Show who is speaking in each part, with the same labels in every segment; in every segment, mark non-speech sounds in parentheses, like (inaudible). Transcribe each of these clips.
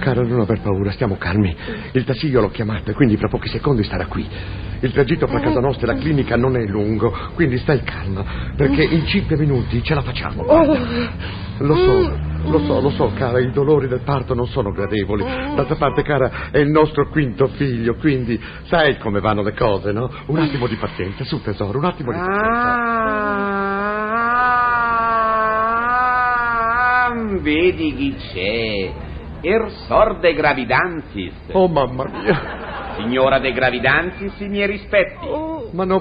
Speaker 1: cara, non aver paura, stiamo calmi. Il tassi io l'ho chiamato e quindi fra pochi secondi starà qui. Il tragitto fra casa nostra e la clinica non è lungo, quindi stai calma, perché in cinque minuti ce la facciamo. guarda. Lo so, lo so, lo so, cara, i dolori del parto non sono gradevoli. D'altra parte, cara, è il nostro quinto figlio, quindi sai come vanno le cose, no? Un attimo di pazienza, su tesoro, un attimo di pazienza.
Speaker 2: Ah, vedi chi c'è. Er sor de Gravidanzis.
Speaker 1: Oh, mamma mia.
Speaker 2: Signora de Gravidanzis, i miei rispetti.
Speaker 1: Ma no,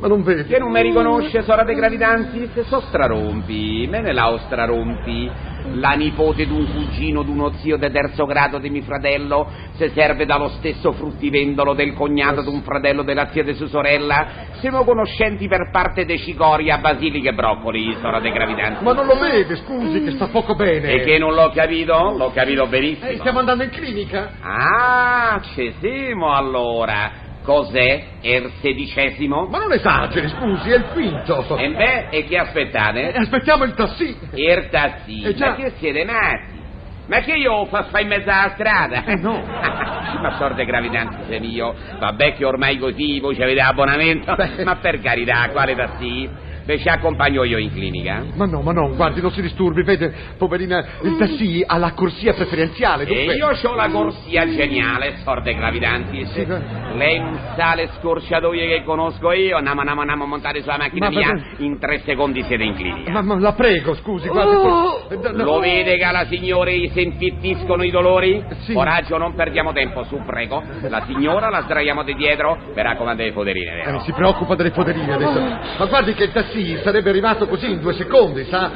Speaker 1: ma non vedi.
Speaker 2: Che non mi riconosce, sora de Gravidanzis? So strarompi, me ne la strarompi. La nipote d'un cugino, d'uno zio de terzo grado di mio fratello, se serve dallo stesso fruttivendolo del cognato d'un fratello della zia di sua sorella. Siamo conoscenti per parte de cicoria, basilica e broccoli, sora de Gravidanzis.
Speaker 1: Ma non lo vede, scusi, che sta poco bene.
Speaker 2: E che non l'ho capito? L'ho capito benissimo.
Speaker 1: Eh, stiamo andando in clinica?
Speaker 2: Ah, ci siamo allora. Cos'è? Il sedicesimo?
Speaker 1: Ma non esageri, scusi, è il quinto.
Speaker 2: E beh, e che aspettate?
Speaker 1: Aspettiamo il tassi.
Speaker 2: Il tassi.
Speaker 1: Eh, già.
Speaker 2: Ma che siete matti? Ma che io fa fare in mezzo alla strada?
Speaker 1: Eh, no. (laughs)
Speaker 2: ma sorte gravidanza se mio. Vabbè che ormai così voi ci avete abbonamento.
Speaker 1: Beh.
Speaker 2: Ma per carità, quale tassi? Beh, ci accompagno io in clinica.
Speaker 1: Ma no, ma no, guardi, non si disturbi, vede, poverina, il tassi ha la corsia preferenziale,
Speaker 2: E
Speaker 1: dunque...
Speaker 2: io ho la corsia geniale, sorte gravidanti.
Speaker 1: Sì,
Speaker 2: Lei non sa le scorciatoie che conosco io. Andiamo, andiamo, andiamo a montare sulla macchina
Speaker 1: Ma-
Speaker 2: mia.
Speaker 1: ma-
Speaker 2: In tre secondi siete in clinica.
Speaker 1: Ma, ma la prego, scusi, guardi...
Speaker 2: Oh!
Speaker 1: eh, no,
Speaker 2: Lo vede che alla signore si infittiscono i dolori?
Speaker 1: Sì.
Speaker 2: Coraggio, non perdiamo tempo, su, prego. La signora la sdraiamo di dietro, verrà come delle foderine,
Speaker 1: Eh,
Speaker 2: vero?
Speaker 1: si preoccupa delle foderine adesso. Ma guardi che il tassi sarebbe arrivato così in due secondi, sa?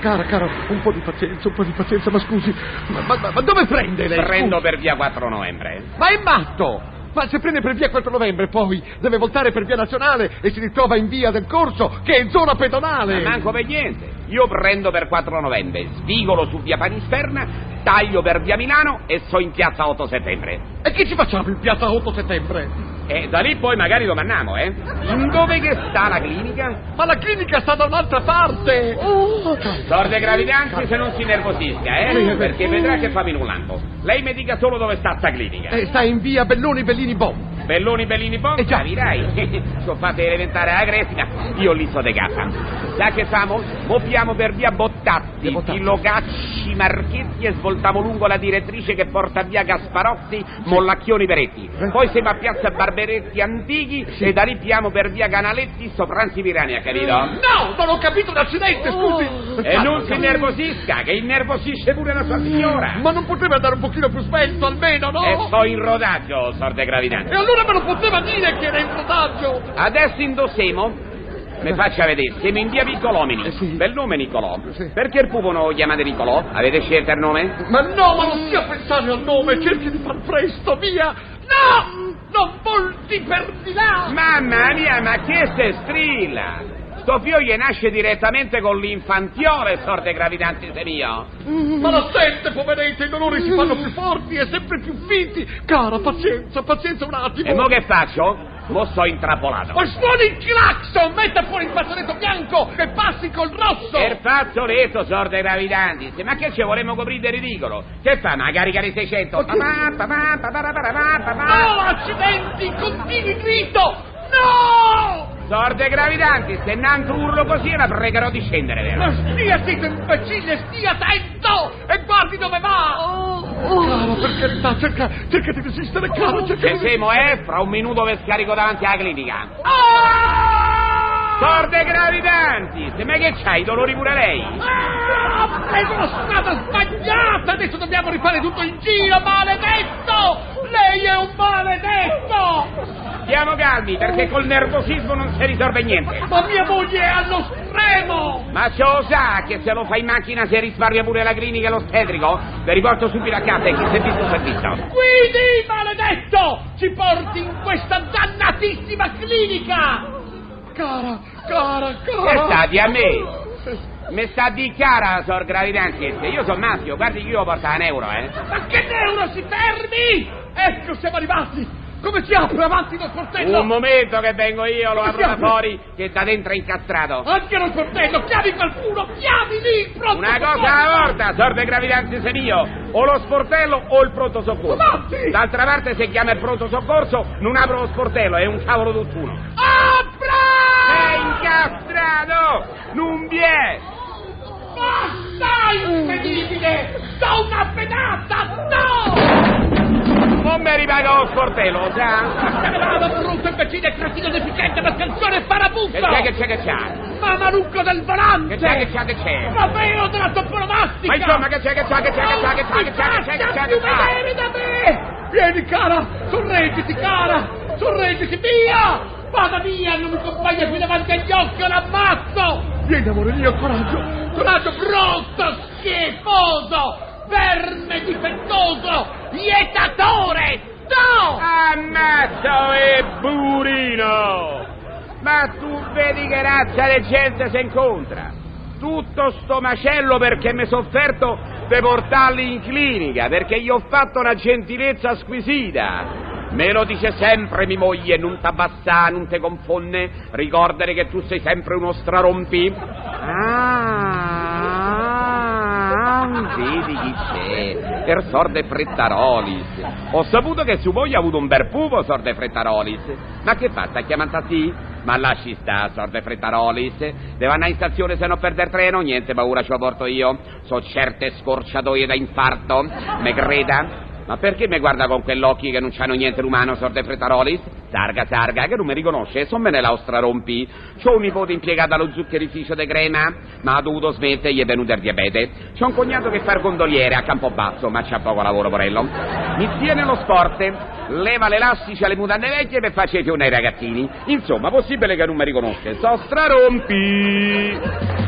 Speaker 1: Cara, cara, un po' di pazienza, un po' di pazienza, ma scusi, ma, ma- ma dove prende lei?
Speaker 2: Prendo per via 4 novembre.
Speaker 1: Ma è matto! Ma se prende per via 4 novembre, poi deve voltare per via nazionale e si ritrova in via del corso, che è zona pedonale.
Speaker 2: Ma manco per niente. Io prendo per 4 novembre, svigolo su via Panisperna, taglio per via Milano e so in piazza 8 settembre.
Speaker 1: E che ci facciamo in piazza 8 settembre?
Speaker 2: E da lì poi magari domandiamo, eh? In dove che sta la clinica?
Speaker 1: Ma la clinica sta da un'altra parte!
Speaker 2: Sorde gravidanti se non si nervosisca, eh? Perché vedrà che fa minulanto. Lei mi dica solo dove sta sta clinica.
Speaker 1: Eh, sta in via Belloni Bellini Bom.
Speaker 2: Belloni Bellini Pom,
Speaker 1: Eh già.
Speaker 2: capirai. (laughs) Sono fatte elementare la Cresina, io lì so de casa. Sa che famo? Mopiamo per via Bottatti,
Speaker 1: Bottatti.
Speaker 2: Logacci Marchetti e svoltamo lungo la direttrice che porta via Gasparozzi, Mollacchioni Peretti.
Speaker 1: Eh.
Speaker 2: Poi siamo a piazza Barberetti Antichi e da lì piamo per via Canaletti, Sopranzi Pirani, ha capito?
Speaker 1: No, non ho capito un accidente, scusi!
Speaker 2: E non si innervosisca, che innervosisce pure la sua signora.
Speaker 1: Ma non poteva andare un pochino più spesso, almeno, no?
Speaker 2: E sto in rodaggio, sorte gravidanza.
Speaker 1: E allora me lo poteva dire che era in rodaggio!
Speaker 2: Adesso indossemo. Mi (laughs) faccia vedere, siamo in via Piccolomini.
Speaker 1: Eh, sì.
Speaker 2: Bel nome Nicolò.
Speaker 1: Sì.
Speaker 2: Perché il pupo non lo chiamate Nicolò? Avete scelto il nome?
Speaker 1: Ma no, ma non stia a pensare al nome, cerchi di far presto, via! No! Non volti per di là!
Speaker 2: Mamma mia, ma che se strilla! Sto figlio nasce direttamente con l'infantiole, sorte gravidanti se mio.
Speaker 1: Ma la sente, poveretto, i dolori si fanno più forti e sempre più finti! Cara, pazienza, pazienza un attimo!
Speaker 2: E mo che faccio? Mo sto intrappolato.
Speaker 1: Ma suoni il clacson! Metta fuori il fazzoletto bianco e passi col rosso!
Speaker 2: Per fazzoletto, sorte gravidanti, ma che ci vorremmo coprire di ridicolo? Che fa, ma carica di 600? Papà, papà, papà, papà, papà, papà.
Speaker 1: No, accidenti! Continui il grito! No!
Speaker 2: Sorte gravidanti, se nanto urlo così la pregherò di scendere, vero?
Speaker 1: Ma stia zitto, imbecille, stia attento! E guardi dove va! Caro, per carità, cerca, cerca di resistere, caro, cerca
Speaker 2: Se
Speaker 1: di
Speaker 2: siamo, eh, fra un minuto vi scarico davanti alla clinica.
Speaker 1: Ah!
Speaker 2: Sorte gravidanti, se ma che c'hai, dolori pure lei?
Speaker 1: Ah, ha preso la strada sbagliata! Adesso dobbiamo rifare tutto il giro, maledetto! Lei è un maledetto!
Speaker 2: Stiamo calmi, perché col nervosismo non si risolve niente.
Speaker 1: Ma mia moglie è allo stremo!
Speaker 2: Ma lo sa che se lo fa in macchina si risparmia pure la clinica e l'ostetrico? Vi riporto subito a casa e chi si è visto si è visto.
Speaker 1: Guidi, maledetto! Ci porti in questa dannatissima clinica! Cara, cara, cara!
Speaker 2: Stati a me? Mi sta di chiara, sor Gravidanziette. Io sono maschio, guardi che io porto un euro, eh.
Speaker 1: Ma che neuro si fermi! Ecco, siamo arrivati! Come si apre avanti lo sportello?
Speaker 2: Un momento che vengo io, lo
Speaker 1: Come
Speaker 2: apro da fuori, che da dentro è incastrato.
Speaker 1: Anche lo sportello! Chiami qualcuno! Chiami lì! Pronto
Speaker 2: Una cosa
Speaker 1: soccorso!
Speaker 2: alla volta, sorte gravidanze se mio, o lo sportello o il pronto soccorso.
Speaker 1: Matti!
Speaker 2: D'altra parte se chiama il pronto soccorso non apro lo sportello, è un cavolo tutt'uno.
Speaker 1: Apra!
Speaker 2: È incastrato! Non vi è!
Speaker 1: Basta, incredibile! Do una pedata! No!
Speaker 2: Non mi ripaga lo sportello, lo sa?
Speaker 1: Vado, brutto imbecille, cretino deficiente, mascalzone e
Speaker 2: Che
Speaker 1: farabutto!
Speaker 2: c'è, che c'è, che c'è?
Speaker 1: Ma malucco del volante!
Speaker 2: Che c'è, che c'è, che c'è?
Speaker 1: Ma vero della toponomastica!
Speaker 2: Ma insomma, che c'è, che c'è, che c'è, che c'è, che c'è, che c'è, che c'è, che c'è, che c'è?
Speaker 1: da me! Vieni, cara! Sorreggiti, cara! Sorreggiti, via! Vada via, non mi compagna qui davanti agli occhi, l'ammazzo! Vieni, amore mio, coraggio! Coraggio, brutto, schifoso! Verme difettoso! Ietatore! No!
Speaker 2: Ammazzo e burino! Ma tu vedi che razza di gente si incontra? Tutto sto macello perché mi sono offerto di portarli in clinica, perché gli ho fatto una gentilezza squisita. Me lo dice sempre mia moglie, non t'abbassà, non te confonne, ricordare che tu sei sempre uno strarompi. Ah, vedi chi c'è, per sorde Frettarolis. Ho saputo che su voi ha avuto un bel pupo, sorde Frettarolis. Ma che fa, sta chiamando sì? Ma lasci sta, sorde Frettarolis. Devo andare in stazione se non perde il treno, niente paura ce lo porto io. So certe scorciatoie da infarto, me creda? Ma perché mi guarda con quell'occhio che non c'hanno niente l'umano, sorte Frettarolis? Sarga, sarga, che non mi riconosce, son me ne la ostra rompi. C'ho un nipote impiegato allo zuccherificio de crema, ma ha dovuto smettere e gli è venuto il diabete. C'ho un cognato che fa il gondoliere a Campobasso, ma c'ha poco lavoro, porello. Mi tiene lo sport, leva l'elastici alle mutande vecchie per farci fiori ai ragazzini. Insomma, possibile che non mi riconosce, so strarompi!